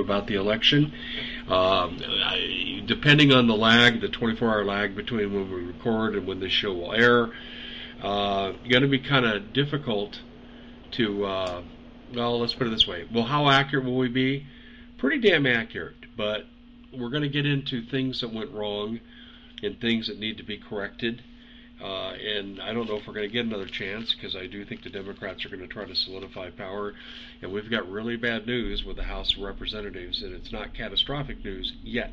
about the election. Um, I, depending on the lag, the 24-hour lag between when we record and when this show will air, uh, going to be kind of difficult to. Uh, well, let's put it this way. Well, how accurate will we be? Pretty damn accurate, but we're going to get into things that went wrong and things that need to be corrected. Uh, and I don't know if we're going to get another chance because I do think the Democrats are going to try to solidify power. And we've got really bad news with the House of Representatives, and it's not catastrophic news yet.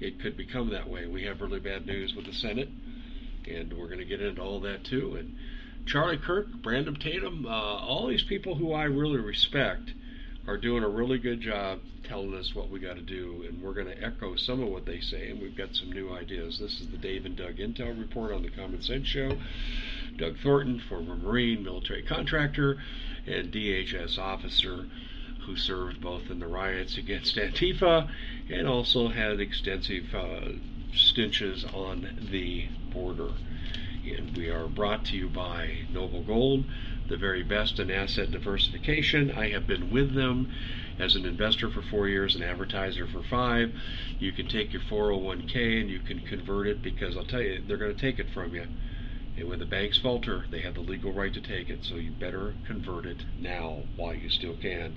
It could become that way. We have really bad news with the Senate, and we're going to get into all that too. And Charlie Kirk, Brandon Tatum, uh, all these people who I really respect are doing a really good job telling us what we got to do, and we're going to echo some of what they say, and we've got some new ideas. This is the Dave and Doug Intel Report on the Common Sense Show. Doug Thornton, former Marine, military contractor, and DHS officer who served both in the riots against Antifa and also had extensive uh, stenches on the border. And we are brought to you by Noble Gold the very best in asset diversification. I have been with them as an investor for four years, an advertiser for five. You can take your 401k and you can convert it because I'll tell you, they're going to take it from you. And when the banks falter, they have the legal right to take it. So you better convert it now while you still can.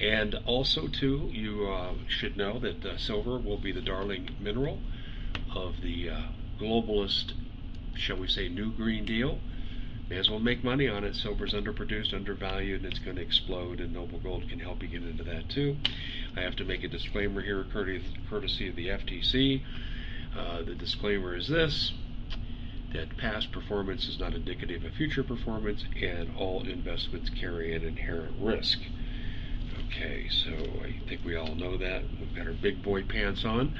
And also, too, you uh, should know that uh, silver will be the darling mineral of the uh, globalist, shall we say, New Green Deal may as well make money on it. Silver's underproduced, undervalued, and it's going to explode, and Noble Gold can help you get into that too. I have to make a disclaimer here, courtesy of the FTC. Uh, the disclaimer is this that past performance is not indicative of future performance, and all investments carry an inherent risk. Okay, so I think we all know that. We've got our big boy pants on.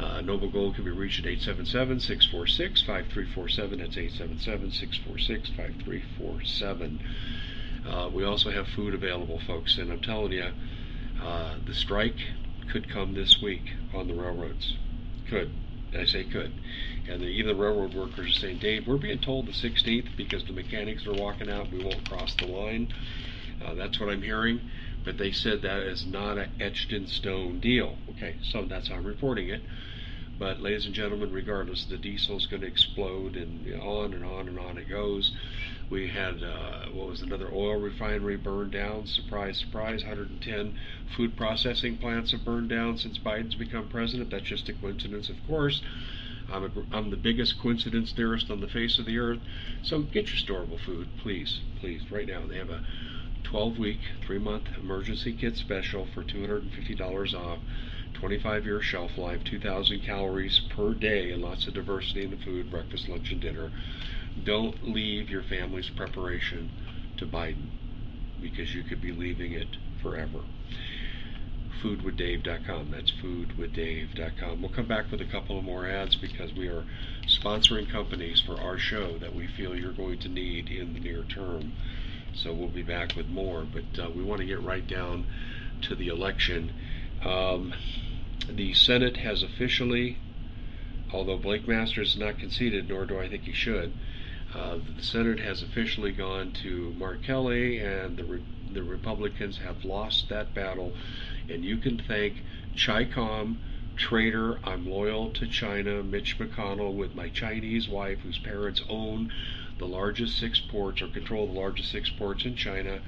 Uh, Noble Gold can be reached at 877 646 5347. That's 877 646 5347. Uh, we also have food available, folks, and I'm telling you, uh, the strike could come this week on the railroads. Could. I say could. And the, even the railroad workers are saying, Dave, we're being told the 16th because the mechanics are walking out, we won't cross the line. Uh, that's what I'm hearing but they said that is not an etched in stone deal. Okay, so that's how I'm reporting it. But, ladies and gentlemen, regardless, the diesel is going to explode, and on and on and on it goes. We had uh, what was another oil refinery burned down. Surprise, surprise! 110 food processing plants have burned down since Biden's become president. That's just a coincidence, of course. I'm, a, I'm the biggest coincidence theorist on the face of the earth. So get your storable food, please, please, right now. They have a 12 week, 3 month emergency kit special for $250 off. 25 year shelf life, 2,000 calories per day, and lots of diversity in the food, breakfast, lunch, and dinner. Don't leave your family's preparation to Biden because you could be leaving it forever. Foodwithdave.com. That's foodwithdave.com. We'll come back with a couple of more ads because we are sponsoring companies for our show that we feel you're going to need in the near term. So we'll be back with more, but uh, we want to get right down to the election. Um, the Senate has officially, although Blake Masters has not conceded, nor do I think he should, uh, the Senate has officially gone to Mark Kelly, and the Re- the Republicans have lost that battle. And you can thank Chi-Com, traitor, I'm loyal to China, Mitch McConnell, with my Chinese wife, whose parents own the largest six ports or control the largest six ports in China,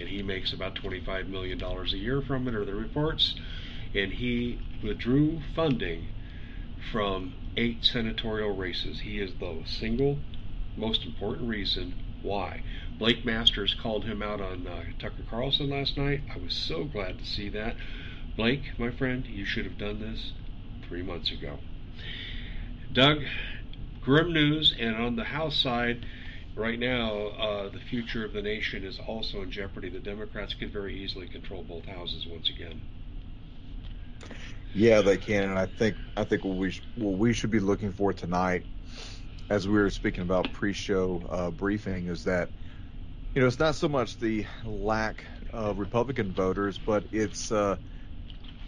and he makes about $25 million a year from it, or the reports. And he withdrew funding from eight senatorial races. He is the single most important reason why. Blake Masters called him out on uh, Tucker Carlson last night. I was so glad to see that. Blake, my friend, you should have done this three months ago. Doug, grim news, and on the House side, right now, uh, the future of the nation is also in jeopardy. The Democrats could very easily control both houses once again. Yeah, they can, and I think I think what we sh- what we should be looking for tonight, as we were speaking about pre-show uh, briefing, is that you know it's not so much the lack of Republican voters, but it's uh,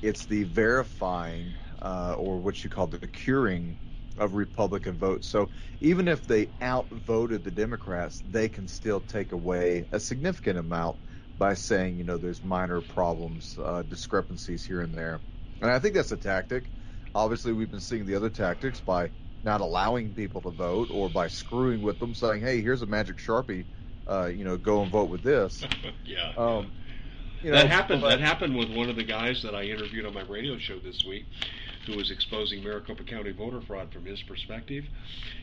it's the verifying uh, or what you call the curing of Republican votes. So even if they outvoted the Democrats, they can still take away a significant amount by saying, you know, there's minor problems, uh, discrepancies here and there. And I think that's a tactic. Obviously, we've been seeing the other tactics by not allowing people to vote or by screwing with them, saying, hey, here's a magic Sharpie, uh, you know, go and vote with this. yeah. Um, you know, that happened. But, that happened with one of the guys that I interviewed on my radio show this week, who was exposing Maricopa County voter fraud from his perspective.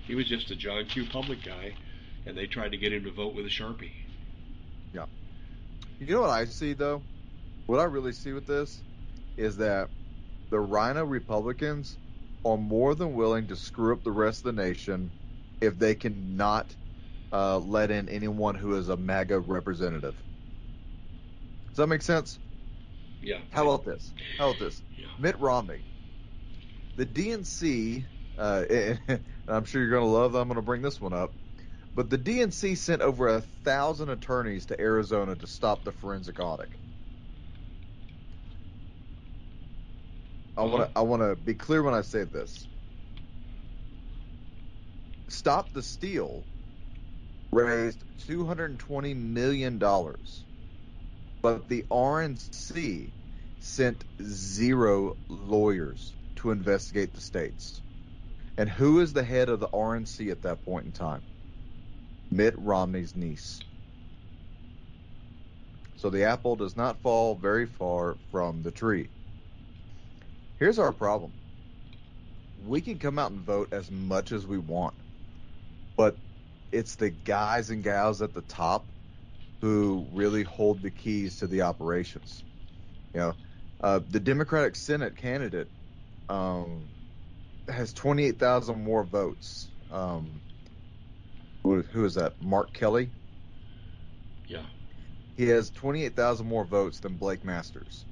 He was just a John Q. Public guy, and they tried to get him to vote with a sharpie. Yeah. You know what I see though? What I really see with this is that the RINO Republicans are more than willing to screw up the rest of the nation if they cannot uh, let in anyone who is a MAGA representative. Does that make sense? Yeah. How about this? How about this? Yeah. Mitt Romney. The DNC, uh, and I'm sure you're going to love that I'm going to bring this one up, but the DNC sent over a thousand attorneys to Arizona to stop the forensic audit. I want to uh-huh. I want to be clear when I say this. Stop the Steal raised 220 million dollars but the RNC sent zero lawyers to investigate the states. And who is the head of the RNC at that point in time? Mitt Romney's niece. So the apple does not fall very far from the tree. Here's our problem. We can come out and vote as much as we want, but it's the guys and gals at the top who really hold the keys to the operations. You know, uh, the Democratic Senate candidate um, has 28,000 more votes. Um, who, who is that? Mark Kelly? Yeah. He has 28,000 more votes than Blake Masters,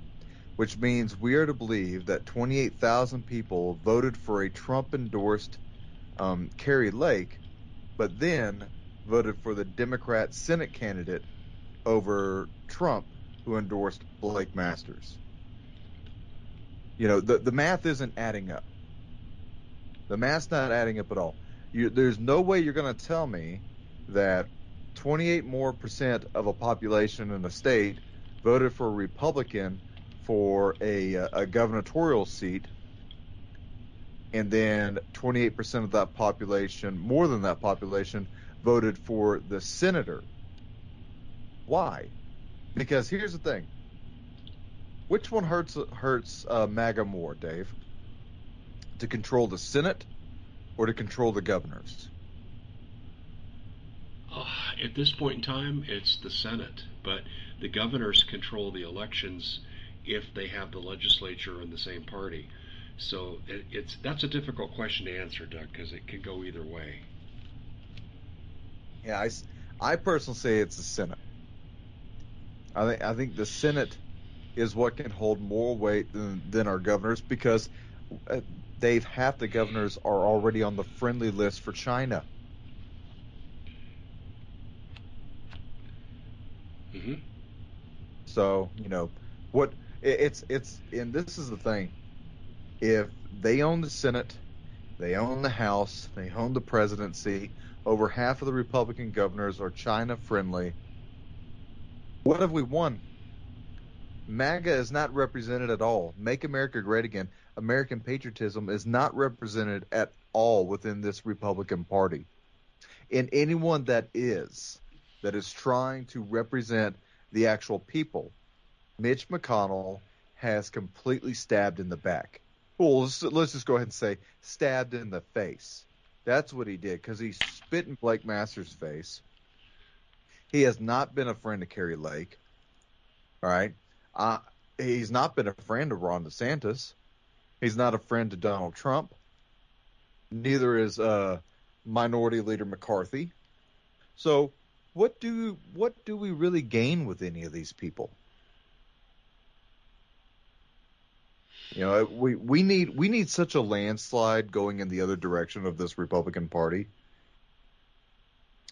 which means we are to believe that 28,000 people voted for a Trump endorsed um, Kari Lake, but then voted for the Democrat Senate candidate over Trump, who endorsed Blake Masters. You know, the the math isn't adding up. The math's not adding up at all. You, there's no way you're going to tell me that 28 more percent of a population in a state voted for a Republican for a, a gubernatorial seat, and then 28% of that population, more than that population, voted for the senator why? Because here's the thing. Which one hurts hurts uh, MAGA more, Dave? To control the Senate or to control the governors? Uh, at this point in time, it's the Senate, but the governors control the elections if they have the legislature in the same party. So it, it's that's a difficult question to answer, Doug, because it could go either way. Yeah, I, I personally say it's the Senate. I think I think the Senate is what can hold more weight than, than our governors because uh, Dave, half the governors are already on the friendly list for China. Mm-hmm. So you know what it, it's it's and this is the thing. If they own the Senate, they own the House, they own the presidency. Over half of the Republican governors are China friendly what have we won? MAGA is not represented at all. Make America Great Again, American patriotism is not represented at all within this Republican Party. And anyone that is, that is trying to represent the actual people, Mitch McConnell has completely stabbed in the back. Well, let's, let's just go ahead and say stabbed in the face. That's what he did because he spit in Blake Masters' face. He has not been a friend to Kari Lake. All right. Uh, he's not been a friend to Ron DeSantis. He's not a friend to Donald Trump. Neither is uh, Minority Leader McCarthy. So, what do what do we really gain with any of these people? You know, we we need we need such a landslide going in the other direction of this Republican Party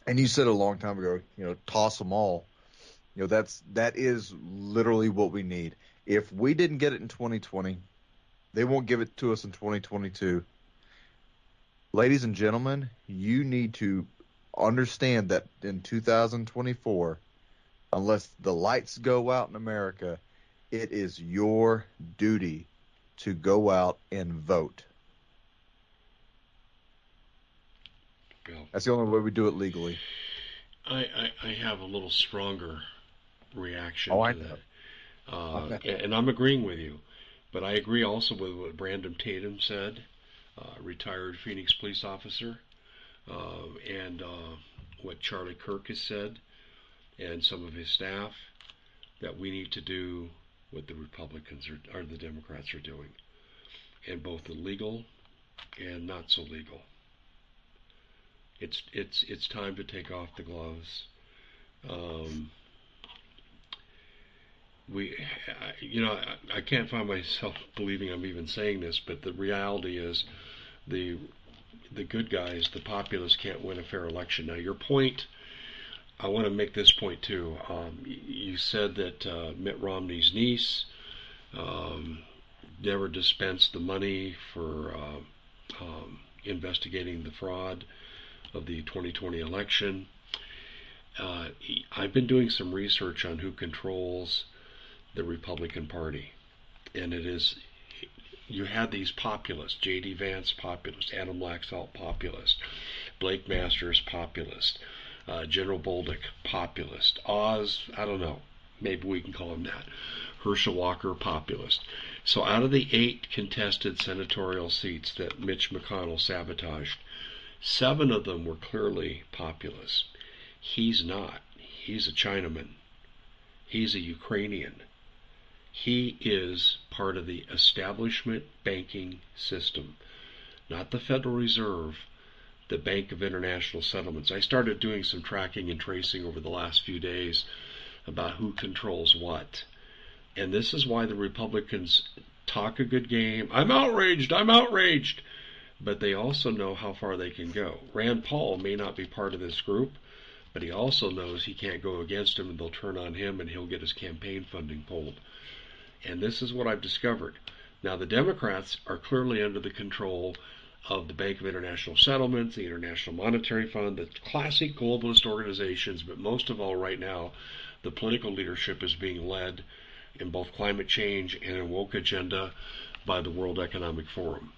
and you said a long time ago, you know, toss them all. You know, that's that is literally what we need. If we didn't get it in 2020, they won't give it to us in 2022. Ladies and gentlemen, you need to understand that in 2024, unless the lights go out in America, it is your duty to go out and vote. Bill. That's the only way we do it legally. I, I, I have a little stronger reaction Oh, to I that. know. Uh, and I'm agreeing with you, but I agree also with what Brandon Tatum said, uh, retired Phoenix police officer, uh, and uh, what Charlie Kirk has said, and some of his staff, that we need to do what the Republicans are, or the Democrats are doing, in both the legal and not so legal. It's it's it's time to take off the gloves. Um, we, you know, I, can't find myself believing I'm even saying this, but the reality is, the the good guys, the populists, can't win a fair election. Now, your point, I want to make this point too. Um, you said that uh, Mitt Romney's niece um, never dispensed the money for uh, um, investigating the fraud of the 2020 election. Uh, I've been doing some research on who controls the Republican Party, and it is you had these populists: J.D. Vance, populist; Adam Laxalt, populist; Blake Masters, populist; uh, General Bolduc, populist; Oz, I don't know, maybe we can call him that; Herschel Walker, populist. So, out of the eight contested senatorial seats that Mitch McConnell sabotaged, seven of them were clearly populist. He's not. He's a Chinaman. He's a Ukrainian. He is part of the establishment banking system, not the Federal Reserve, the Bank of International Settlements. I started doing some tracking and tracing over the last few days about who controls what. And this is why the Republicans talk a good game. I'm outraged, I'm outraged. But they also know how far they can go. Rand Paul may not be part of this group, but he also knows he can't go against him and they'll turn on him and he'll get his campaign funding pulled. And this is what I've discovered. Now, the Democrats are clearly under the control of the Bank of International Settlements, the International Monetary Fund, the classic globalist organizations, but most of all, right now, the political leadership is being led in both climate change and a woke agenda by the World Economic Forum.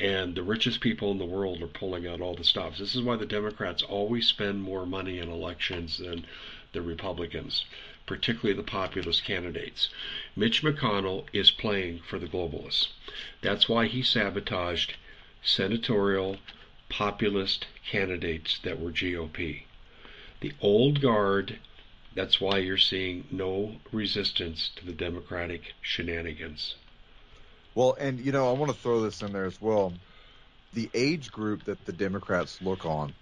And the richest people in the world are pulling out all the stops. This is why the Democrats always spend more money in elections than the Republicans, particularly the populist candidates. Mitch McConnell is playing for the globalists. That's why he sabotaged senatorial populist candidates that were GOP. The old guard, that's why you're seeing no resistance to the Democratic shenanigans. Well, and you know, I want to throw this in there as well. The age group that the Democrats look on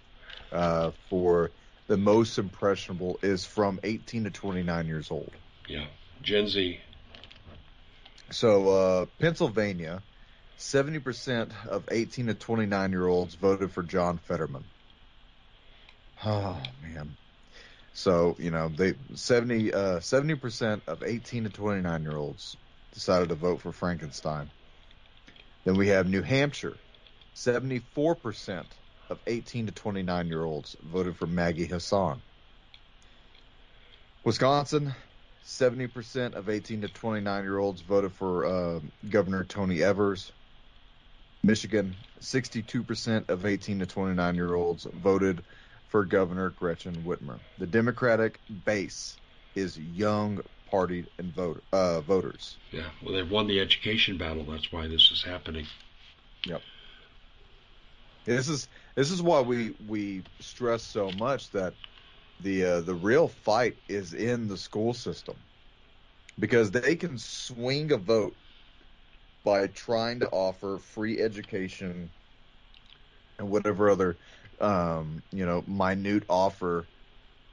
uh, for the most impressionable is from 18 to 29 years old. Yeah. Gen Z. So, uh, Pennsylvania, 70% of 18 to 29 year olds voted for John Fetterman. Oh, man. So, you know, they 70 uh, 70% of 18 to 29 year olds decided to vote for Frankenstein. Then we have New Hampshire. 74% of 18 to 29 year olds voted for Maggie Hassan. Wisconsin, 70% of 18 to 29 year olds voted for uh, Governor Tony Evers. Michigan, 62% of 18 to 29 year olds voted for Governor Gretchen Whitmer. The Democratic base is young party and vote, uh, voters. Yeah. Well, they've won the education battle. That's why this is happening. Yep. This is this is why we we stress so much that the uh, the real fight is in the school system because they can swing a vote by trying to offer free education and whatever other um, you know minute offer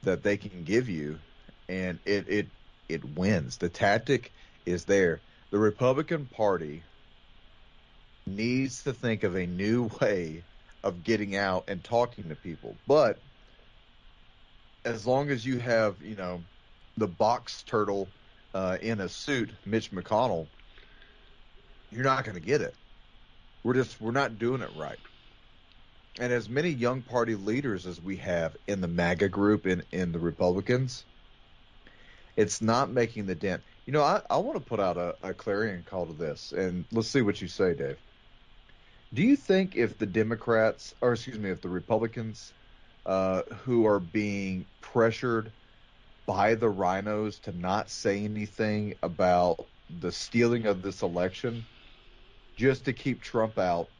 that they can give you and it it it wins the tactic is there the republican party needs to think of a new way of getting out and talking to people. But as long as you have, you know, the box turtle uh, in a suit, Mitch McConnell, you're not going to get it. We're just we're not doing it right. And as many young party leaders as we have in the MAGA group in in the Republicans, It's not making the dent. You know, I, I want to put out a, a clarion call to this, and let's see what you say, Dave. Do you think if the Democrats, or excuse me, if the Republicans uh, who are being pressured by the RINOs to not say anything about the stealing of this election just to keep Trump out,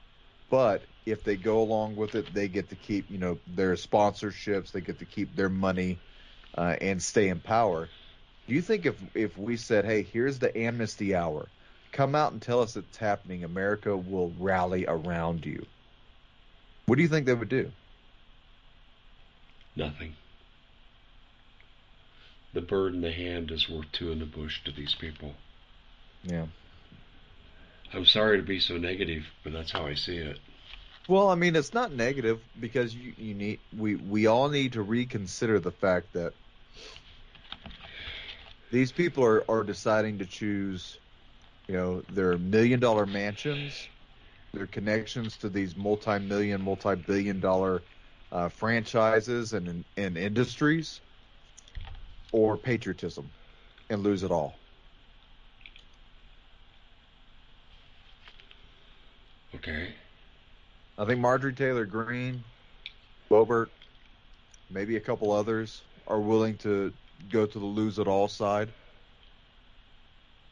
but if they go along with it, they get to keep, you know, their sponsorships, they get to keep their money uh, and stay in power. Do you think if if we said, "Hey, here's the amnesty hour. Come out and tell us it's happening. America will rally around you." What do you think they would do? Nothing. The bird in the hand is worth two in the bush to these people. Yeah. I'm sorry to be so negative, but that's how I see it. Well, I mean, it's not negative because you, you need we we all need to reconsider the fact that these people are, are deciding to choose, you know, their million dollar mansions, their connections to these multi million, multi billion dollar uh, franchises and and industries, or patriotism, and lose it all. Okay. I think Marjorie Taylor Greene, Boebert, maybe a couple others are willing to go to the lose it all side,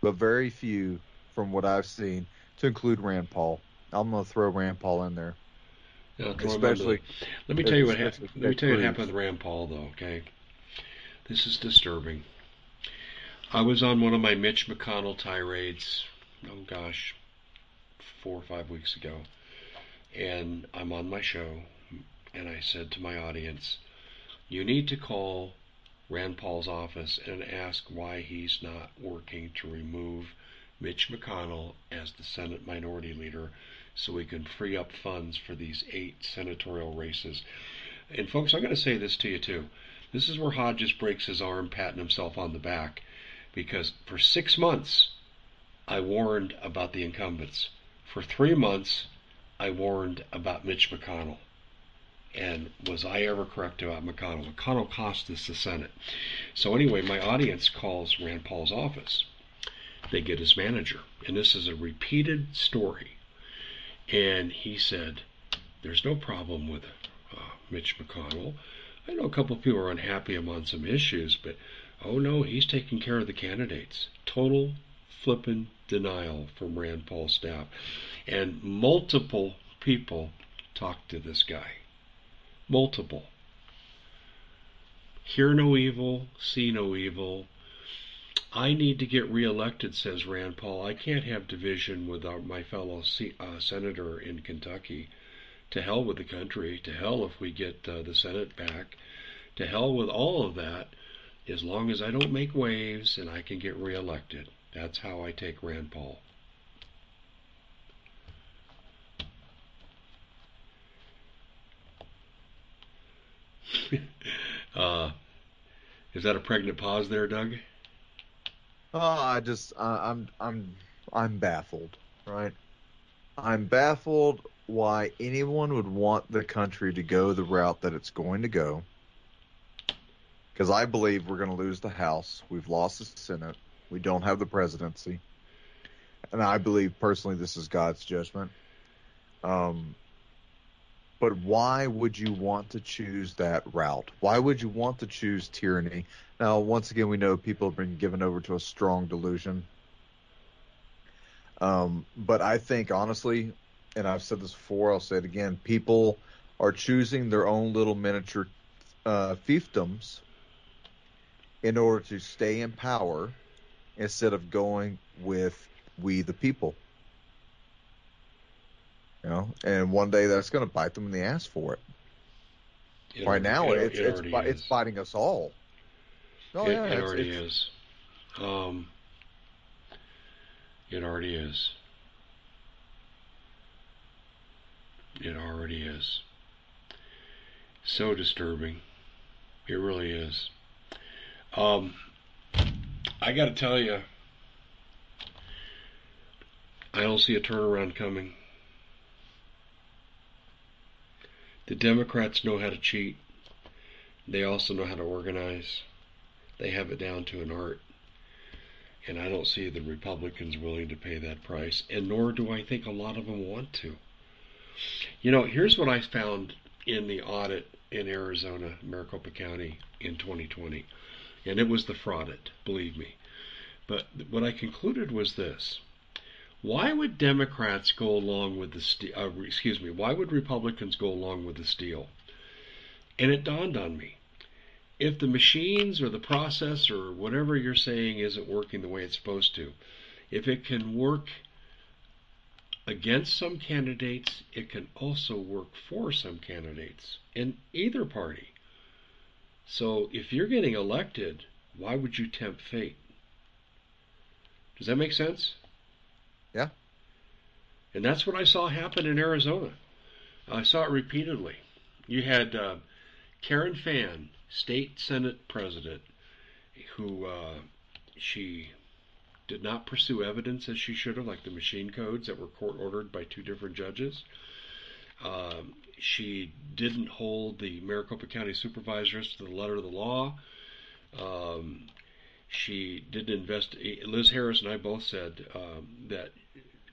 but very few, from what I've seen, to include Rand Paul. I'm going to throw Rand Paul in there. Yeah, especially, let me tell you what happened. Let me tell you what happened with Rand Paul, though. Okay, this is disturbing. I was on one of my Mitch McConnell tirades. Oh gosh, four or five weeks ago, and I'm on my show, and I said to my audience, "You need to call Rand Paul's office and ask why he's not working to remove Mitch McConnell as the Senate Minority Leader so we can free up funds for these eight senatorial races. And folks, I'm going to say this to you too. This is where Hodges breaks his arm patting himself on the back because for six months I warned about the incumbents. For three months I warned about Mitch McConnell. And was I ever correct about McConnell? McConnell cost us the Senate. So anyway, my audience calls Rand Paul's office. They get his manager. And this is a repeated story. And he said, There's no problem with uh, Mitch McConnell. I know a couple of people are unhappy on some issues, but oh no, he's taking care of the candidates. Total flippin' denial from Rand Paul's staff. And multiple people talked to this guy. Multiple. Hear no evil, see no evil. I need to get reelected, says Rand Paul. I can't have division with my fellow uh, senator in Kentucky. To hell with the country. To hell if we get uh, the Senate back. To hell with all of that, as long as I don't make waves and I can get reelected. That's how I take Rand Paul. uh, is that a pregnant pause there, Doug? Oh, I just I'm I'm I'm baffled, right? I'm baffled why anyone would want the country to go the route that it's going to go. Because I believe we're going to lose the House. We've lost the Senate. We don't have the presidency. And I believe personally this is God's judgment. Um, but why would you want to choose that route? Why would you want to choose tyranny? Now, once again, we know people have been given over to a strong delusion. Um, but I think, honestly, and I've said this before, I'll say it again, people are choosing their own little miniature uh, fiefdoms in order to stay in power instead of going with we the people. You know, and one day that's going to bite them in the ass for it. it right now, it, it's it it's, it's biting us all. Oh, it, yeah, it already is. Um, it already is. It already is. So disturbing. It really is. Um, I got to tell you, I don't see a turnaround coming. The Democrats know how to cheat. They also know how to organize. They have it down to an art. And I don't see the Republicans willing to pay that price, and nor do I think a lot of them want to. You know, here's what I found in the audit in Arizona, Maricopa County in 2020, and it was the fraudit, believe me. But what I concluded was this. Why would Democrats go along with the steal? Uh, excuse me. Why would Republicans go along with the steal? And it dawned on me if the machines or the process or whatever you're saying isn't working the way it's supposed to, if it can work against some candidates, it can also work for some candidates in either party. So if you're getting elected, why would you tempt fate? Does that make sense? Yeah. And that's what I saw happen in Arizona. I saw it repeatedly. You had uh, Karen Fann state senate president who uh, she did not pursue evidence as she should have, like the machine codes that were court ordered by two different judges. Um, she didn't hold the Maricopa County supervisors to the letter of the law. Um, she did investigate. Liz Harris and I both said um, that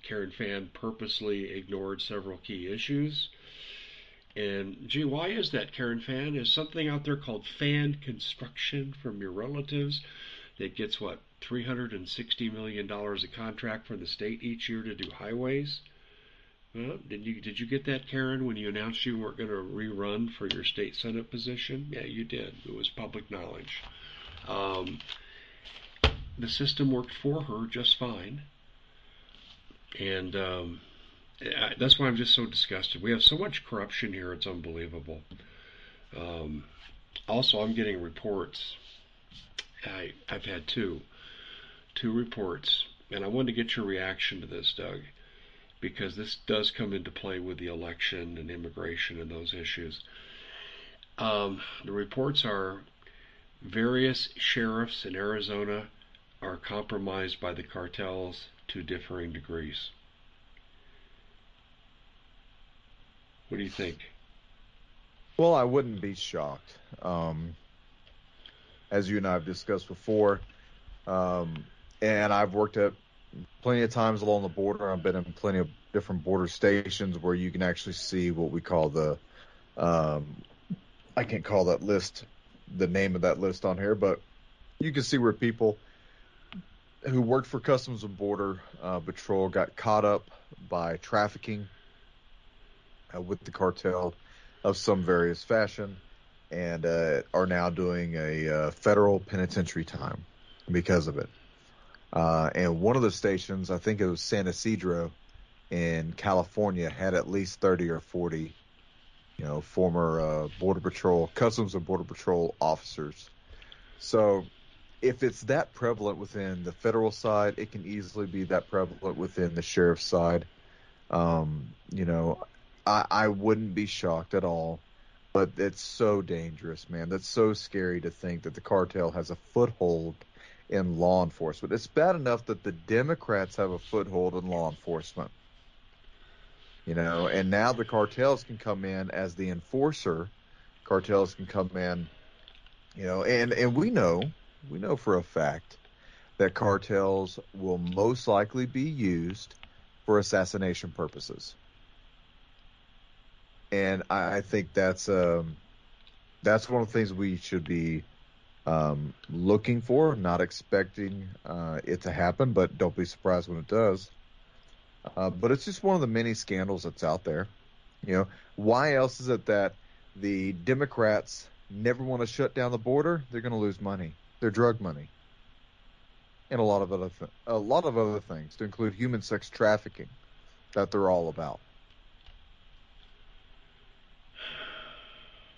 Karen Fann purposely ignored several key issues. And gee, why is that, Karen Fann? Is something out there called Fann construction from your relatives that gets what three hundred and sixty million dollars a contract from the state each year to do highways? Well, did you did you get that, Karen, when you announced you weren't going to rerun for your state senate position? Yeah, you did. It was public knowledge. Um, the system worked for her just fine, and um, that's why I'm just so disgusted. We have so much corruption here; it's unbelievable. Um, also, I'm getting reports. I I've had two, two reports, and I wanted to get your reaction to this, Doug, because this does come into play with the election and immigration and those issues. Um, the reports are various sheriffs in Arizona are compromised by the cartels to differing degrees. What do you think? Well, I wouldn't be shocked. Um, as you and I have discussed before, um, and I've worked at plenty of times along the border. I've been in plenty of different border stations where you can actually see what we call the, um, I can't call that list, the name of that list on here, but you can see where people who worked for Customs and Border uh, Patrol got caught up by trafficking uh, with the cartel of some various fashion and uh, are now doing a uh, federal penitentiary time because of it. Uh, and one of the stations, I think it was San Ysidro in California, had at least 30 or 40, you know, former uh, Border Patrol, Customs and Border Patrol officers. So if it's that prevalent within the federal side, it can easily be that prevalent within the sheriff's side. Um, you know, I, I wouldn't be shocked at all, but it's so dangerous, man. That's so scary to think that the cartel has a foothold in law enforcement. It's bad enough that the Democrats have a foothold in law enforcement. You know, and now the cartels can come in as the enforcer. Cartels can come in, you know, and and we know we know for a fact that cartels will most likely be used for assassination purposes. And I, think that's um, that's one of the things we should be um, looking for, not expecting uh, it to happen, but don't be surprised when it does. Uh, but it's just one of the many scandals that's out there. You know, why else is it that the Democrats never want to shut down the border? They're going to lose money their drug money, and a lot of other th- a lot of other things, to include human sex trafficking, that they're all about.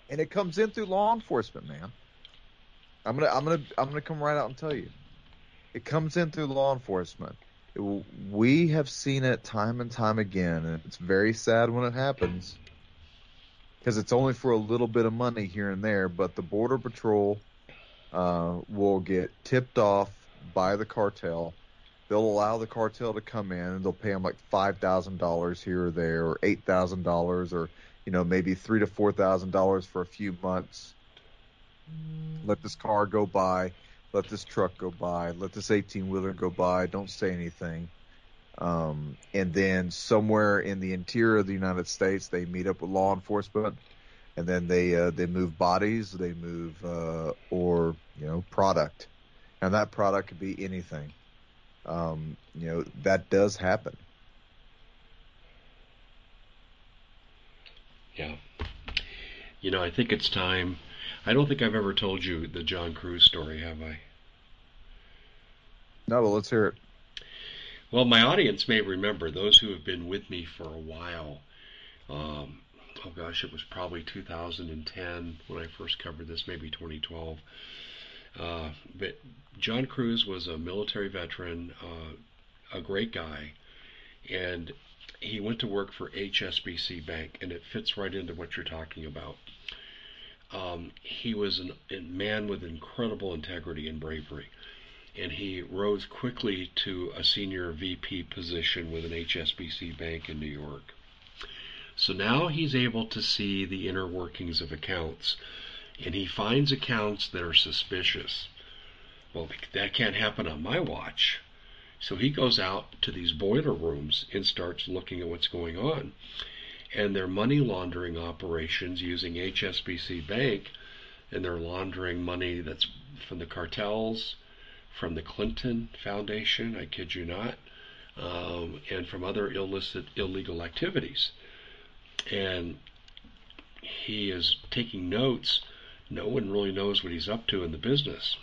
And it comes in through law enforcement, man. I'm gonna I'm gonna I'm gonna come right out and tell you, it comes in through law enforcement. It, we have seen it time and time again, and it's very sad when it happens because it's only for a little bit of money here and there. But the border patrol uh, will get tipped off by the cartel. They'll allow the cartel to come in and they'll pay them like five thousand dollars here or there, or eight thousand dollars, or you know maybe three to four thousand dollars for a few months. Let this car go by. let this truck go by, let this 18 wheeler go by, don't say anything. Um, and then somewhere in the interior of the United States, they meet up with law enforcement, and then they uh, they move bodies, they move uh, or you know product, and that product could be anything. Um, you know that does happen. Yeah. You know, I think it's time. I don't think I've ever told you the John Cruz story, have I? No, but let's hear it. Well, my audience may remember those who have been with me for a while. Um, oh gosh, it was probably 2010 when I first covered this, maybe 2012. Uh, but John Cruz was a military veteran, uh, a great guy, and he went to work for HSBC Bank, and it fits right into what you're talking about. Um, he was an, a man with incredible integrity and bravery, and he rose quickly to a senior VP position with an HSBC bank in New York. So now he's able to see the inner workings of accounts, and he finds accounts that are suspicious. Well, that can't happen on my watch. So he goes out to these boiler rooms and starts looking at what's going on. And their money laundering operations using HSBC Bank, and they're laundering money that's from the cartels, from the Clinton Foundation, I kid you not, um, and from other illicit, illegal activities. And he is taking notes. No one really knows what he's up to in the business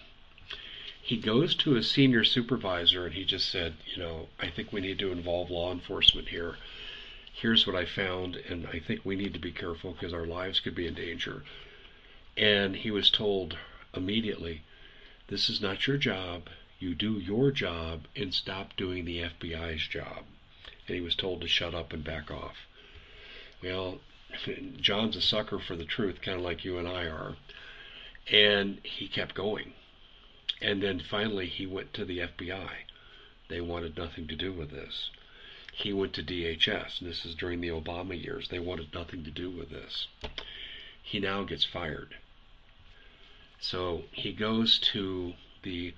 he goes to a senior supervisor and he just said, you know, I think we need to involve law enforcement here. Here's what I found, and I think we need to be careful because our lives could be in danger. And he was told immediately, this is not your job. You do your job and stop doing the FBI's job. And he was told to shut up and back off. Well, John's a sucker for the truth, kind of like you and I are. And he kept going and then finally, he went to the FBI. They wanted nothing to do with this. He went to DHS, this is during the Obama years. They wanted nothing to do with this. He now gets fired. So he goes to the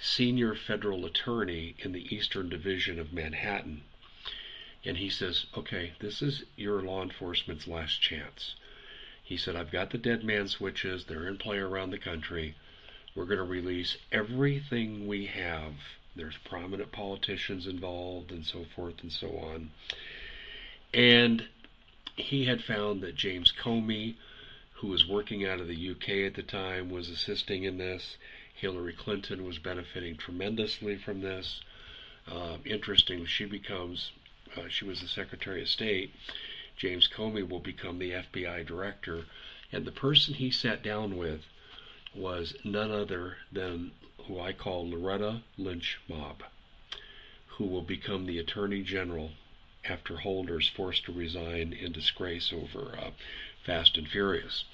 senior federal attorney in the Eastern Division of Manhattan, and he says, Okay, this is your law enforcement's last chance. He said, I've got the dead man switches, they're in play around the country. We're going to release everything we have. There's prominent politicians involved and so forth and so on. And he had found that James Comey, who was working out of the UK at the time, was assisting in this. Hillary Clinton was benefiting tremendously from this. Uh, interesting, she becomes, uh, she was the Secretary of State. James Comey will become the FBI director. And the person he sat down with was none other than who I call Loretta Lynch Mob, who will become the Attorney General after Holder's forced to resign in disgrace over uh, Fast and Furious.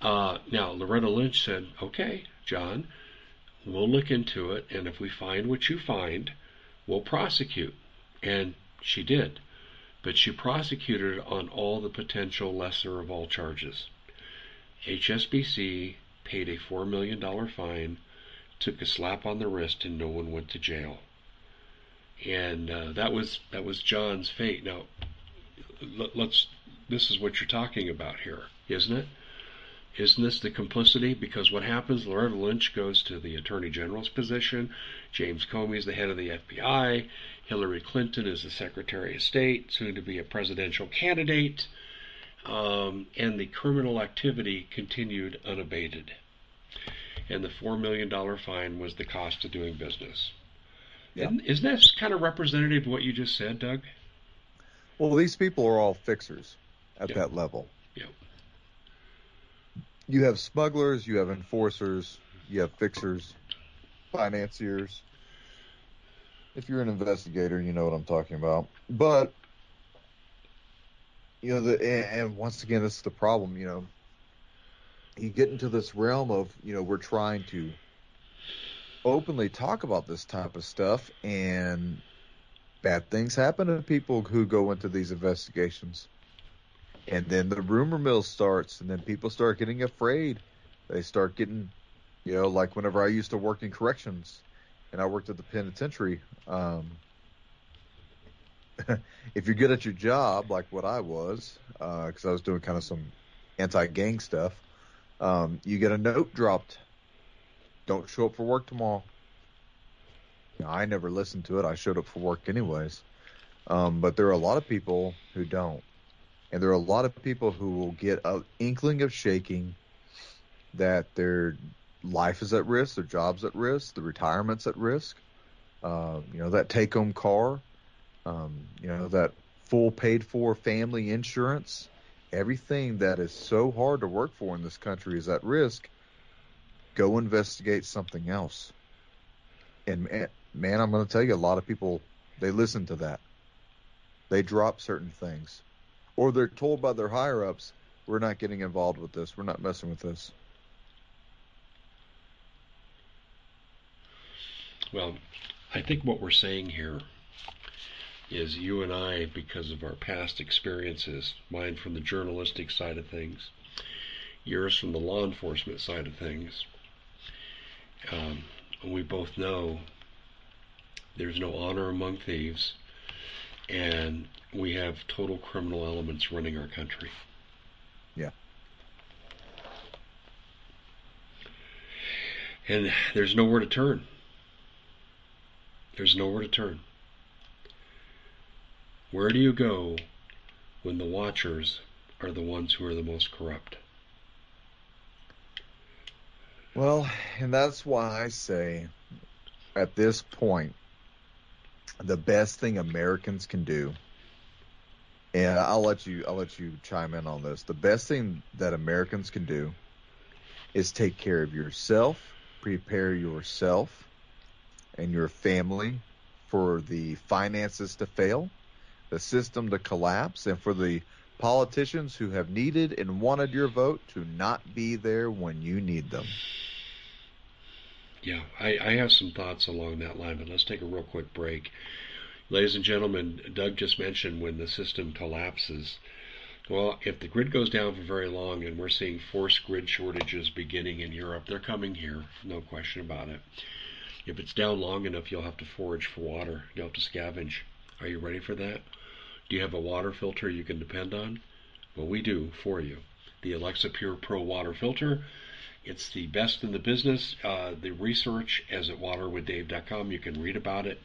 Uh, now, Loretta Lynch said, Okay, John, we'll look into it, and if we find what you find, we'll prosecute. And she did. But she prosecuted on all the potential lesser of all charges. HSBC paid a $4 million fine, took a slap on the wrist, and no one went to jail. And uh, that was that was John's fate. Now, let's. This is what you're talking about here, isn't it? Isn't this the complicity? Because what happens? Loretta Lynch goes to the Attorney General's position. James Comey is the head of the FBI. Hillary Clinton is the Secretary of State, soon to be a presidential candidate um, and the criminal activity continued unabated. And the $4 million fine was the cost of doing business. Isn't that kind of representative of what you just said, Doug? Well, these people are all fixers at that level. Yeah. You have smugglers, you have enforcers, you have fixers, financiers. If you're an investigator, you know what I'm talking about. But you know, the, and once again, this is the problem. You know, you get into this realm of, you know, we're trying to openly talk about this type of stuff, and bad things happen to people who go into these investigations. And then the rumor mill starts, and then people start getting afraid. They start getting You know, like whenever I used to work in corrections, and I worked at the penitentiary. Um, if you're good at your job, like what I was, because uh, I was doing kind of some anti-gang stuff, um, you get a note dropped. Don't show up for work tomorrow. I never listened to it. I showed up for work anyways. Um, but there are a lot of people who don't, and there are a lot of people who will get an inkling of shaking that their life is at risk, their job's at risk, the retirement's at risk. Uh, you know that take-home car um, you know, that full paid for family insurance, everything that is so hard to work for in this country is at risk. Go investigate something else. And man, man I'm going to tell you, a lot of people, they listen to that. They drop certain things. Or they're told by their higher ups, we're not getting involved with this. We're not messing with this. Well, I think what we're saying here is you and I, because of our past experiences, mine from the journalistic side of things, yours from the law enforcement side of things, um, we both know there's no honor among thieves, and we have total criminal elements running our country. Yeah. And there's nowhere to turn. There's nowhere to turn. Where do you go when the watchers are the ones who are the most corrupt? Well, and that's why I say at this point, the best thing Americans can do, and I'll let you I'll let you chime in on this. The best thing that Americans can do is take care of yourself, prepare yourself and your family for the finances to fail the system to collapse and for the politicians who have needed and wanted your vote to not be there when you need them. Yeah, I, I have some thoughts along that line, but let's take a real quick break. Ladies and gentlemen, Doug just mentioned when the system collapses. Well, if the grid goes down for very long and we're seeing forced grid shortages beginning in Europe, they're coming here, no question about it. If it's down long enough, you'll have to forage for water. You'll have to scavenge. Are you ready for that? Do you have a water filter you can depend on? Well, we do for you. The Alexapure Pro water filter. It's the best in the business. Uh, the research is at waterwithdave.com. You can read about it.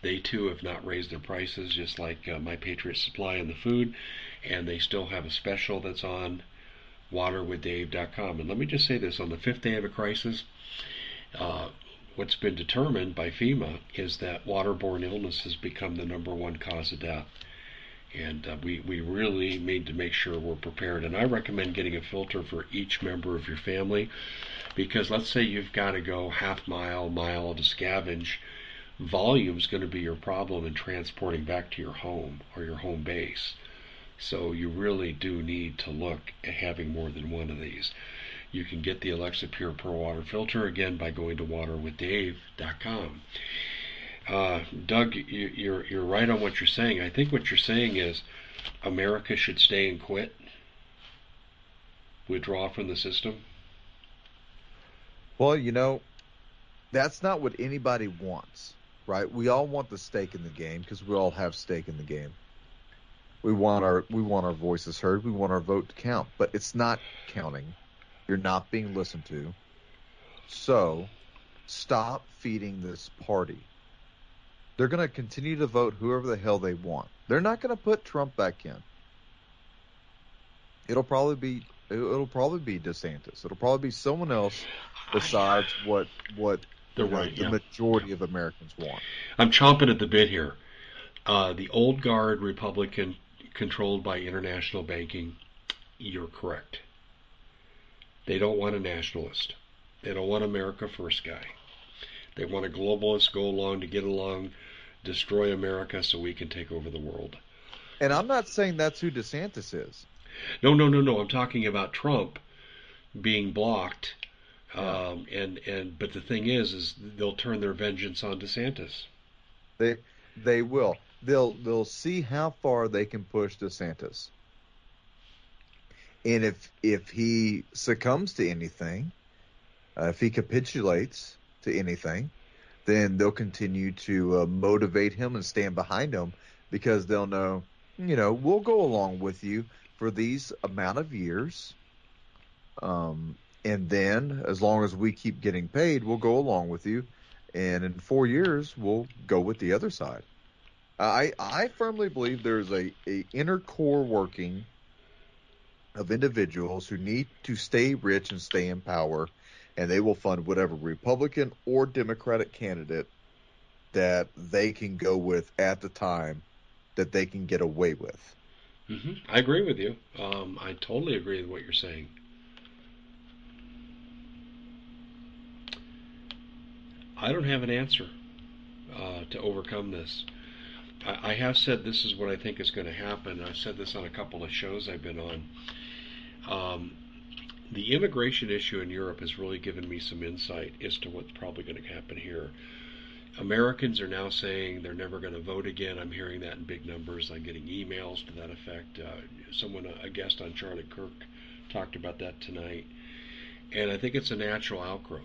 They too have not raised their prices, just like uh, My Patriot Supply and the food, and they still have a special that's on waterwithdave.com. And let me just say this: on the fifth day of a crisis, uh, what's been determined by FEMA is that waterborne illness has become the number one cause of death and uh, we, we really need to make sure we're prepared. And I recommend getting a filter for each member of your family because let's say you've got to go half mile, mile to scavenge, volume is going to be your problem in transporting back to your home or your home base. So you really do need to look at having more than one of these. You can get the Alexapure Pro Water Filter again by going to waterwithdave.com. Uh, Doug, you, you're you're right on what you're saying. I think what you're saying is America should stay and quit, withdraw from the system. Well, you know, that's not what anybody wants, right? We all want the stake in the game because we all have stake in the game. We want our we want our voices heard. We want our vote to count, but it's not counting. You're not being listened to. So, stop feeding this party they're going to continue to vote whoever the hell they want. They're not going to put Trump back in. It'll probably be it'll probably be DeSantis. It'll probably be someone else besides what what the, right, the yeah. majority of Americans want. I'm chomping at the bit here. Uh, the old guard Republican controlled by international banking, you're correct. They don't want a nationalist. They don't want America first guy. They want a globalist go along to get along destroy America so we can take over the world. And I'm not saying that's who DeSantis is. No, no, no, no. I'm talking about Trump being blocked. Yeah. Um, and and but the thing is, is they'll turn their vengeance on DeSantis. They they will. They'll they'll see how far they can push DeSantis. And if if he succumbs to anything, Uh, if he capitulates to anything, then they'll continue to uh, motivate him and stand behind him because they'll know, you know, we'll go along with you for these amount of years. Um, and then as long as we keep getting paid, we'll go along with you. And in four years, we'll go with the other side. I, I firmly believe there's a, a inner core working of individuals who need to stay rich and stay in power, and they will fund whatever Republican or Democratic candidate that they can go with at the time that they can get away with. Mm-hmm. I agree with you. Um, I totally agree with what you're saying. I don't have an answer uh, to overcome this. I, I, have said this is what I think is going to happen. I've said this on a couple of shows I've been on. Um, the immigration issue in Europe has really given me some insight as to what's probably going to happen here. Americans are now saying they're never going to vote again. I'm hearing that in big numbers. I'm getting emails to that effect. Uh, someone, a guest on Charlie Kirk, talked about that tonight. And I think it's a natural outgrowth.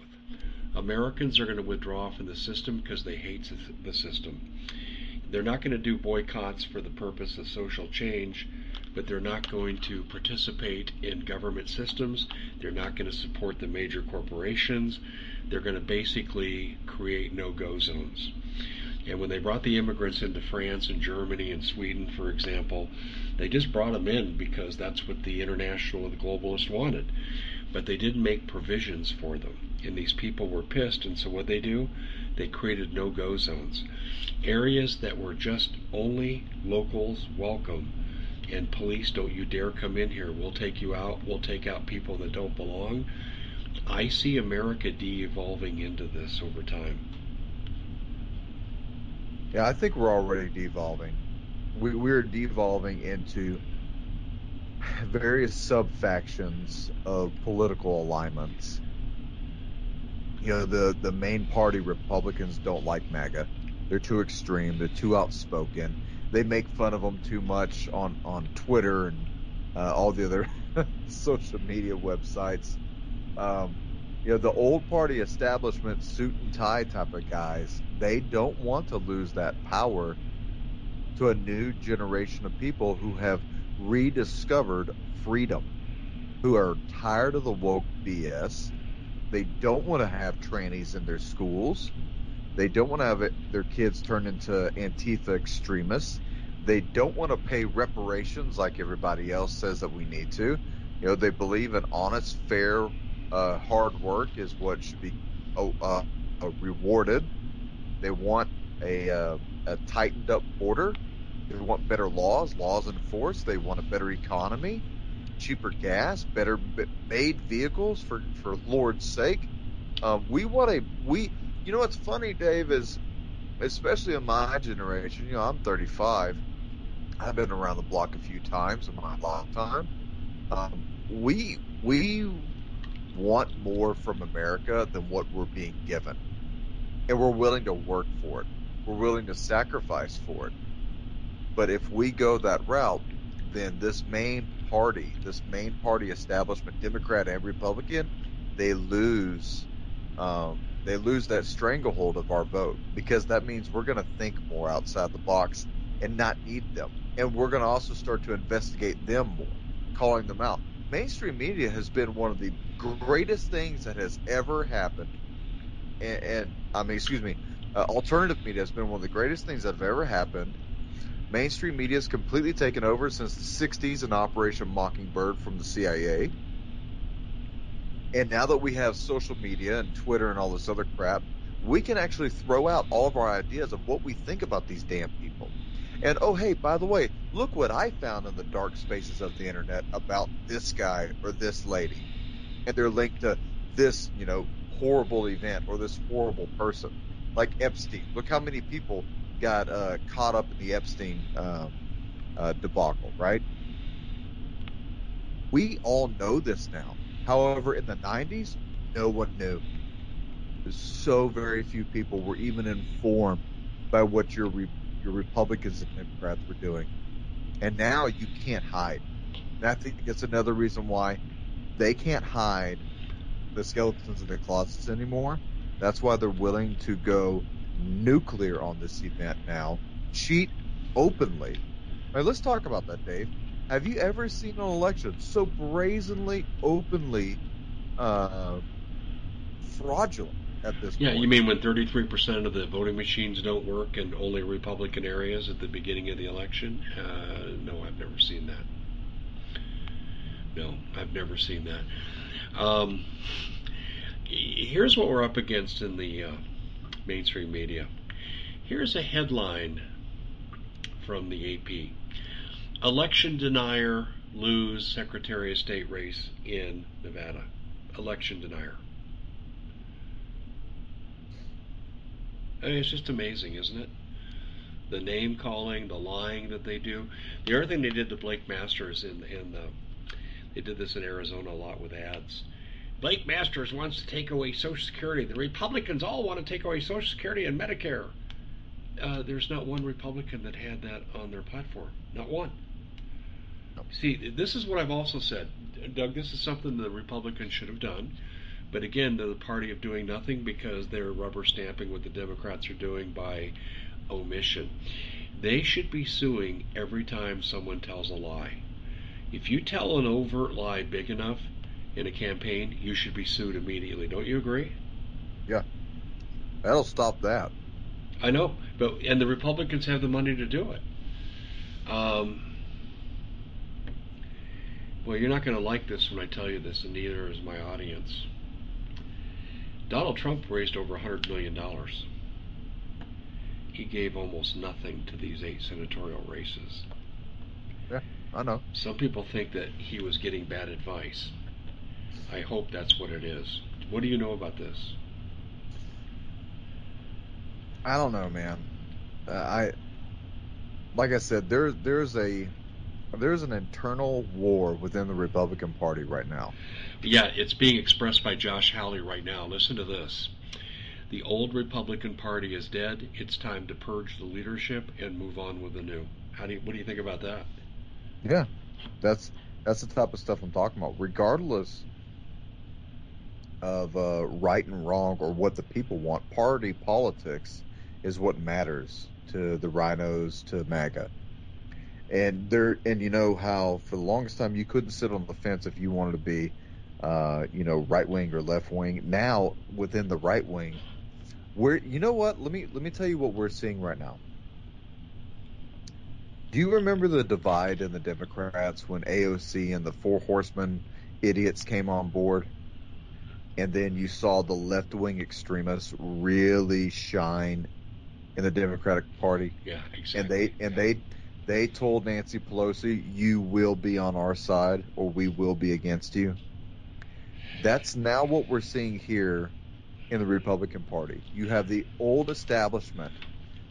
Americans are going to withdraw from the system because they hate the system. They're not going to do boycotts for the purpose of social change, but they're not going to participate in government systems. They're not going to support the major corporations. They're going to basically create no go zones. And when they brought the immigrants into France and Germany and Sweden, for example, they just brought them in because that's what the international and the globalists wanted. But they didn't make provisions for them. And these people were pissed, and so what they do? They created no go zones. Areas that were just only locals welcome and police don't you dare come in here. We'll take you out. We'll take out people that don't belong. I see America de-evolving into this over time. Yeah, I think we're already devolving. We, we're devolving into various sub factions of political alignments. You know, the, the main party Republicans don't like MAGA. They're too extreme. They're too outspoken they make fun of them too much on on Twitter and uh, all the other social media websites. Um, you know, the old party establishment suit and tie type of guys, they don't want to lose that power to a new generation of people who have rediscovered freedom, who are tired of the woke BS. They don't want to have trannies in their schools. They don't want to have it, their kids turn into Antifa extremists. They don't want to pay reparations like everybody else says that we need to. You know, they believe in honest, fair, uh, hard work is what should be oh, uh, uh, rewarded. They want a, uh, a tightened up border. They want better laws, laws enforced. They want a better economy, cheaper gas, better made vehicles for, for Lord's sake. Um, we want a, we, you know what's funny, Dave, is especially in my generation, you know, I'm 35. I've been around the block a few times in my lifetime. Um, we we want more from America than what we're being given, and we're willing to work for it. We're willing to sacrifice for it. But if we go that route, then this main party, this main party establishment, Democrat and Republican, they lose um, they lose that stranglehold of our vote because that means we're going to think more outside the box and not need them. And we're going to also start to investigate them more, calling them out. Mainstream media has been one of the greatest things that has ever happened. And, and I mean, excuse me, uh, alternative media has been one of the greatest things that have ever happened. Mainstream media has completely taken over since the 60s and Operation Mockingbird from the CIA and now that we have social media and Twitter and all this other crap, we can actually throw out all of our ideas of what we think about these damn people. And oh, hey, by the way, look what I found in the dark spaces of the internet about this guy or this lady. And they're linked to this, you know, horrible event or this horrible person. Like Epstein. Look how many people got uh, caught up in the Epstein um, uh, debacle, right? We all know this now. However, in the 90s, no one knew. So very few people were even informed by what your re- your Republicans and Democrats were doing, and now you can't hide. And I think that's another reason why they can't hide the skeletons in their closets anymore. That's why they're willing to go nuclear on this event now, cheat openly. All right, let's talk about that, Dave. Have you ever seen an election so brazenly, openly uh, fraudulent at this yeah, point? you mean when 33% of the voting machines don't work in only Republican areas at the beginning of the election? Uh, no, I've never seen that. No, I've never seen that. Um, here's what we're up against in the uh, mainstream media. Here's a headline from the AP Election denier lose Secretary of State race in Nevada. Election denier. I mean, it's just amazing, isn't it? The name calling, the lying that they do. The other thing they did to Blake Masters in in uh, they did this in Arizona a lot with ads. Blake Masters wants to take away Social Security. The Republicans all want to take away Social Security and Medicare. Uh, there's not one Republican that had that on their platform. Not one. See, this is what I've also said, Doug. This is something the Republicans should have done. But again, they're the party of doing nothing because they're rubber stamping what the Democrats are doing by omission. They should be suing every time someone tells a lie. If you tell an overt lie big enough in a campaign, you should be sued immediately. Don't you agree? Yeah. That'll stop that. I know, but and the Republicans have the money to do it. Um, well, you're not going to like this when I tell you this, and neither is my audience. Donald Trump raised over $100 million. He gave almost nothing to these eight senatorial races. Yeah, I know. Some people think that he was getting bad advice. I hope that's what it is. What do you know about this? I don't know, man. Uh, I like I said, there there's a there's an internal war within the Republican Party right now. Yeah, it's being expressed by Josh Hawley right now. Listen to this. The old Republican Party is dead. It's time to purge the leadership and move on with the new. How do you, what do you think about that? Yeah, that's that's the type of stuff I'm talking about. Regardless of uh, right and wrong or what the people want, party politics is what matters to the RINOs to MAGA. And there, and you know how for the longest time you couldn't sit on the fence if you wanted to be, uh, you know, right wing or left wing. Now within the right wing, we're, you know what? Let me let me tell you what we're seeing right now. Do you remember the divide in the Democrats when AOC and the Four Horsemen idiots came on board? And then you saw the left wing extremists really shine in the Democratic Party. Yeah, exactly. And they and they they told Nancy Pelosi, "You will be on our side, or we will be against you." That's now what we're seeing here in the Republican Party. You have the old establishment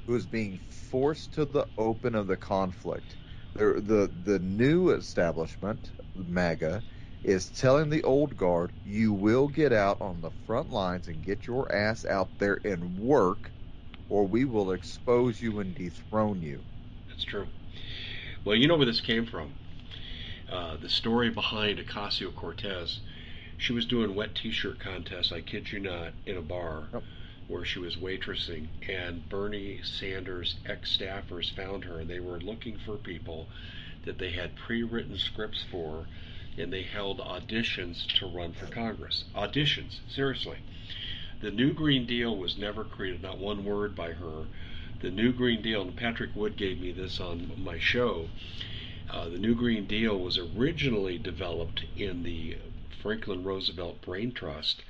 who is being forced to the open of the conflict. The the the new establishment, MAGA, is telling the old guard, "You will get out on the front lines and get your ass out there and work." or we will expose you and dethrone you. That's true. Well, you know where this came from. Uh, the story behind Ocasio Cortez. She was doing wet T-shirt contests. I kid you not, in a bar Yep. where she was waitressing, and Bernie Sanders ex-staffers found her, and they were looking for people that they had pre-written scripts for, and they held auditions to run for Congress. Auditions, seriously. The New Green Deal was never created, not one word by her. The New Green Deal, and Patrick Wood gave me this on my show. Uh, the New Green Deal was originally developed in the Franklin Roosevelt Brain Trust,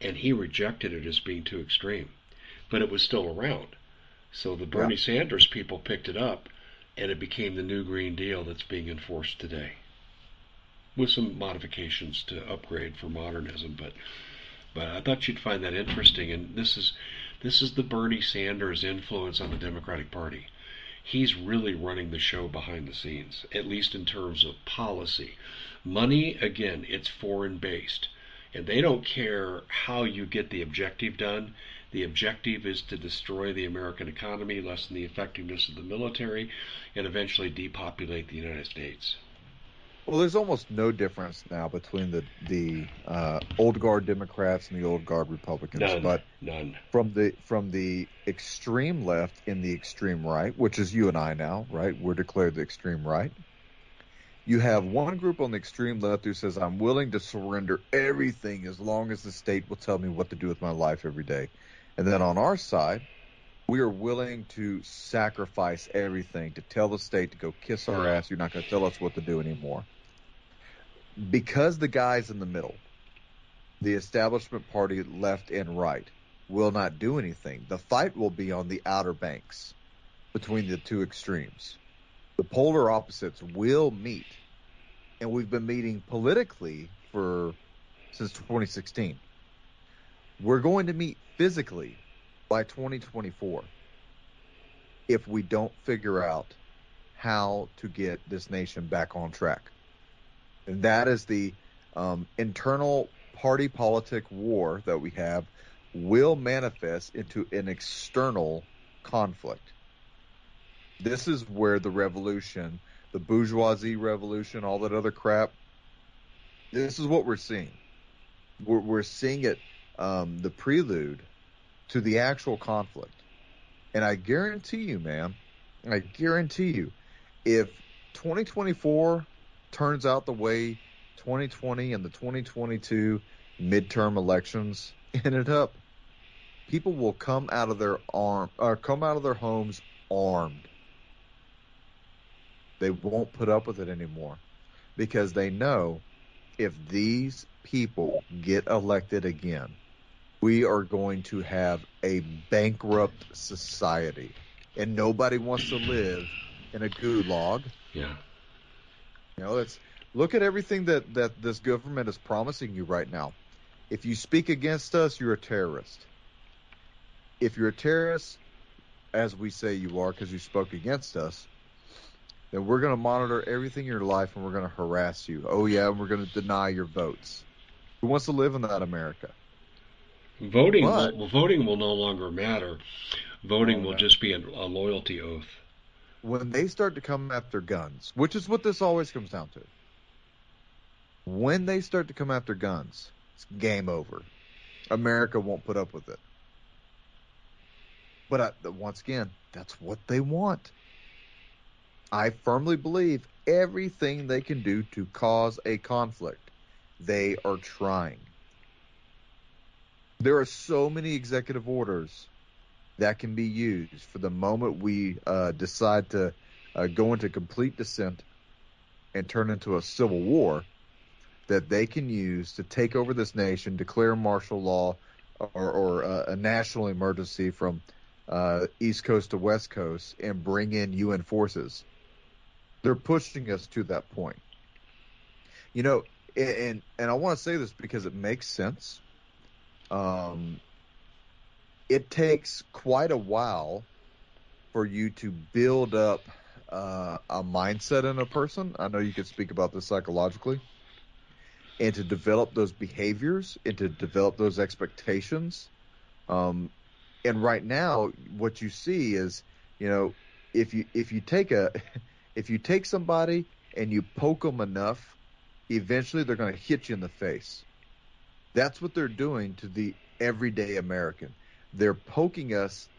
and he rejected it as being too extreme. But it was still around. So the Bernie Sanders people picked it up, and it became the New Green Deal that's being enforced today. With some modifications to upgrade for modernism, but but I thought you'd find that interesting. And this is this is the Bernie Sanders influence on the Democratic Party. He's really running the show behind the scenes, at least in terms of policy. Money, again, it's foreign based. And they don't care how you get the objective done. The objective is to destroy the American economy, lessen the effectiveness of the military, and eventually depopulate the United States. Well, there's almost no difference now between the the uh, old guard Democrats and the old guard Republicans. None. But None. from the from the extreme left and the extreme right, which is you and I now, right? We're declared the extreme right. You have one group on the extreme left who says, "I'm willing to surrender everything as long as the state will tell me what to do with my life every day," and then on our side, we are willing to sacrifice everything to tell the state to go kiss our ass. You're not going to tell us what to do anymore. Because the guys in the middle, the establishment party left and right, will not do anything. The fight will be on the outer banks between the two extremes. The polar opposites will meet. And we've been meeting politically for since 2016. We're going to meet physically by 2024 if we don't figure out how to get this nation back on track. And that is the um, internal party politic war that we have will manifest into an external conflict. This is where the revolution, the bourgeoisie revolution, all that other crap, this is what we're seeing. We're, we're seeing it, um, the prelude to the actual conflict. And I guarantee you, man, I guarantee you, if 2024 turns out the way 2020 and the 2022 midterm elections ended up, people will come out of their arm or come out of their homes armed. They won't put up with it anymore because they know if these people get elected again, we are going to have a bankrupt society. And nobody wants to live in a gulag. Yeah. You know, it's look at everything that, that this government is promising you right now. If you speak against us, you're a terrorist. If you're a terrorist, as we say you are because you spoke against us, then we're going to monitor everything in your life and we're going to harass you. Oh, yeah, and we're going to deny your votes. Who wants to live in that America? Voting, But- will, voting will no longer matter. Voting Oh, will just be a, a loyalty oath. When they start to come after guns, which is what this always comes down to, when they start to come after guns, it's game over. America won't put up with it. But uh, I, once again, that's what they want. I firmly believe everything they can do to cause a conflict, they are trying. There are so many executive orders that can be used for the moment we uh, decide to uh, go into complete dissent and turn into a civil war that they can use to take over this nation, declare martial law or, or uh, a national emergency from uh, East Coast to West Coast and bring in UN forces. They're pushing us to that point. You know, and and I want to say this because it makes sense. Um, it takes quite a while for you to build up uh, a mindset in a person. I know you could speak about this psychologically, and to develop those behaviors and to develop those expectations. Um, and right now, what you see is, you know, if you if you take a if you take somebody and you poke them enough, eventually they're going to hit you in the face. That's what they're doing to the everyday American. They're poking us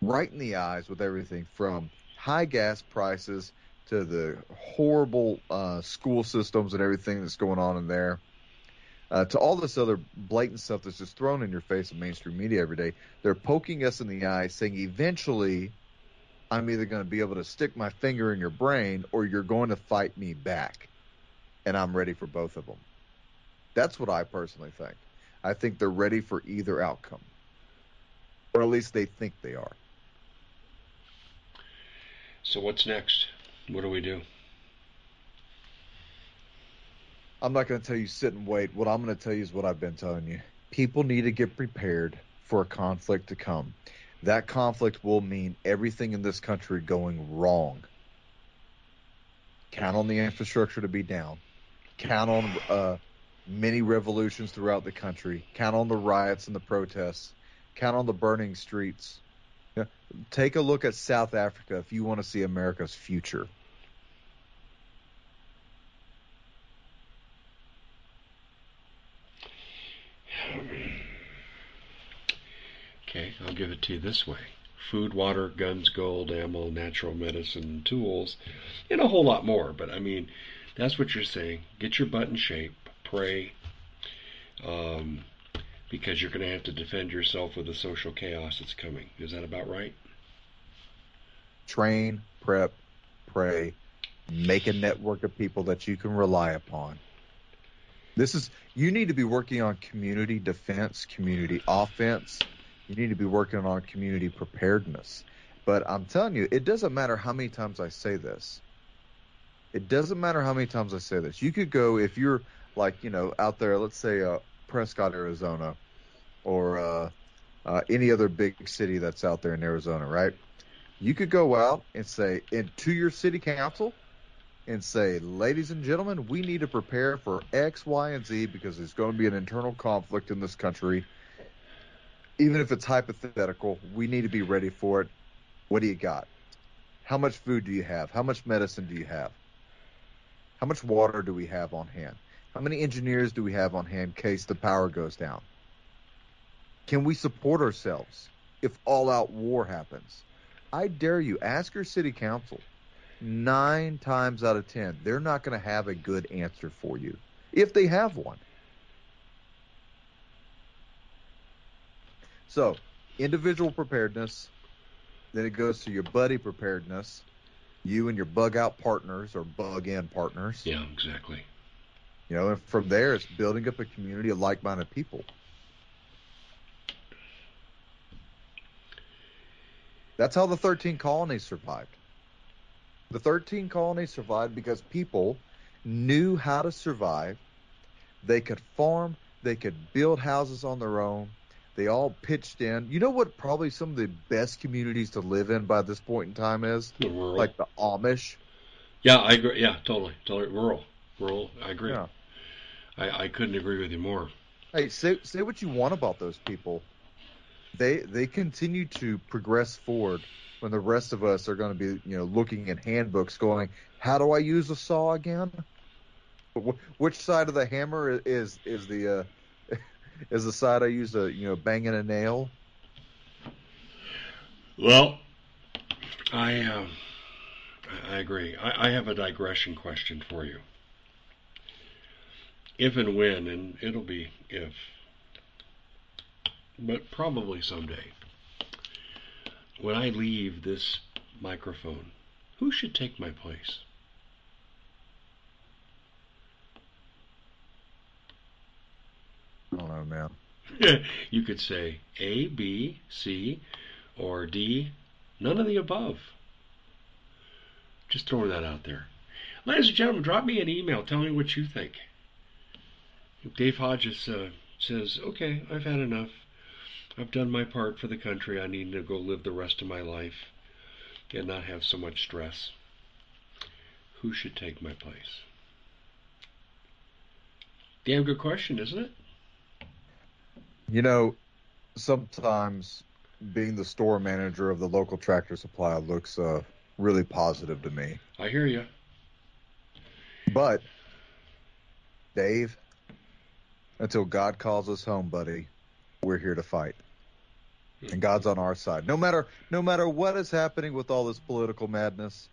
right in the eyes with everything from high gas prices to the horrible uh, school systems and everything that's going on in there, uh, to all this other blatant stuff that's just thrown in your face in mainstream media every day. They're poking us in the eye, saying eventually I'm either going to be able to stick my finger in your brain or you're going to fight me back. And I'm ready for both of them. That's what I personally think. I think they're ready for either outcome. Or at least they think they are. So what's next? What do we do? I'm not going to tell you sit and wait. What I'm going to tell you is what I've been telling you. People need to get prepared for a conflict to come. That conflict will mean everything in this country going wrong. Count on the infrastructure to be down. Count on uh, many revolutions throughout the country. Count on the riots and the protests. Count on the burning streets. Yeah. Take a look at South Africa if you want to see America's future. Okay, I'll give it to you this way food, water, guns, gold, ammo, natural medicine, tools, and a whole lot more. But I mean, that's what you're saying. Get your butt in shape, pray, um, because you're going to have to defend yourself with the social chaos that's coming. Is that about right? Train, prep, pray, make a network of people that you can rely upon. This is you need to be working on community defense, community offense. You need to be working on community preparedness. But I'm telling you, it doesn't matter how many times I say this. It doesn't matter how many times I say this. You could go if you're like you know out there, let's say uh, Prescott, Arizona, or uh, uh, any other big city that's out there in Arizona, right? You could go out and say to your city council and say, ladies and gentlemen, we need to prepare for X, Y, and Z because there's going to be an internal conflict in this country. Even if it's hypothetical, we need to be ready for it. What do you got? How much food do you have? How much medicine do you have? How much water do we have on hand? How many engineers do we have on hand in case the power goes down? Can we support ourselves if all out war happens? I dare you, ask your city council. Nine times out of ten, they're not going to have a good answer for you if they have one. So, individual preparedness, then it goes to your buddy preparedness, you and your bug out partners or bug in partners. Yeah, exactly. You know, and from there, it's building up a community of like minded people. That's how the 13 colonies survived. The 13 colonies survived because people knew how to survive. They could farm, they could build houses on their own. They all pitched in. You know what probably some of the best communities to live in by this point in time is? The rural. Like the Amish. Yeah, I agree. Yeah, totally. Totally. Rural. Rural. I agree. Yeah. I, I couldn't agree with you more. Hey, say say what you want about those people. They they continue to progress forward when the rest of us are going to be, you know, looking in handbooks, going, "How do I use a saw again? Wh- Which side of the hammer is is the uh, is the side I use to, you know, banging a nail?" Well, I um, I I agree. I, I have a digression question for you. If and when, and it'll be if, but probably someday, when I leave this microphone, who should take my place? I don't know, man. you could say A, B, C, or D, none of the above. Just throwing that out there. Ladies and gentlemen, drop me an email. Tell me what you think. Dave Hodges uh, says, Okay, I've had enough. I've done my part for the country. I need to go live the rest of my life and not have so much stress. Who should take my place? Damn good question, isn't it? You know, sometimes being the store manager of the local tractor supply looks uh, really positive to me. I hear you. But, Dave, until God calls us home, buddy, we're here to fight. And God's on our side. No matter no matter what is happening with all this political madness,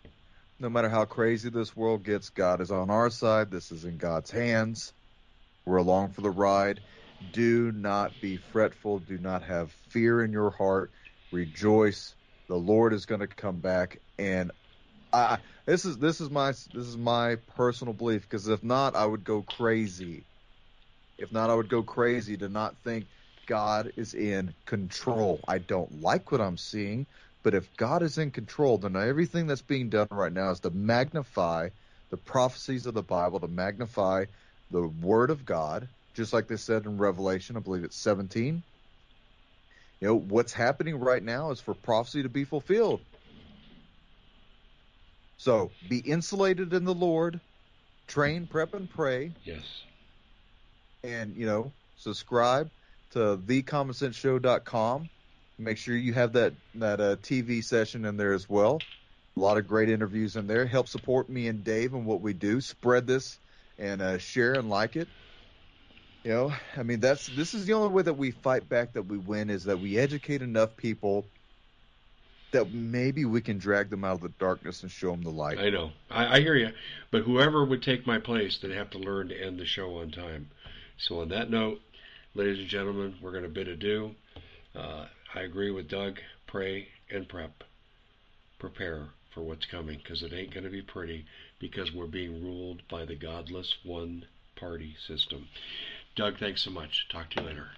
no matter how crazy this world gets, God is on our side. This is in God's hands. We're along for the ride. Do not be fretful. Do not have fear in your heart. Rejoice. The Lord is going to come back and I this is this is my this is my personal belief because if not I would go crazy. If not I would go crazy to not think God is in control. I don't like what I'm seeing, but if God is in control, then everything that's being done right now is to magnify the prophecies of the Bible, to magnify the Word of God, just like they said in Revelation, I believe it's 17. You know, what's happening right now is for prophecy to be fulfilled. So be insulated in the Lord, train, prep, and pray, Yes. And, you know, subscribe to thecommonsenseshow.com. Make sure you have that that uh, TV session in there as well. A lot of great interviews in there. Help support me and Dave and what we do. Spread this and uh, share and like it. You know, I mean, that's this is the only way that we fight back, that we win, is that we educate enough people that maybe we can drag them out of the darkness and show them the light. I know. I, I hear you. But whoever would take my place, they'd have to learn to end the show on time. So on that note, ladies and gentlemen, we're going to bid adieu. Uh, I agree with Doug. Pray and prep. Prepare for what's coming because it ain't going to be pretty because we're being ruled by the godless one party system. Doug, thanks so much. Talk to you later.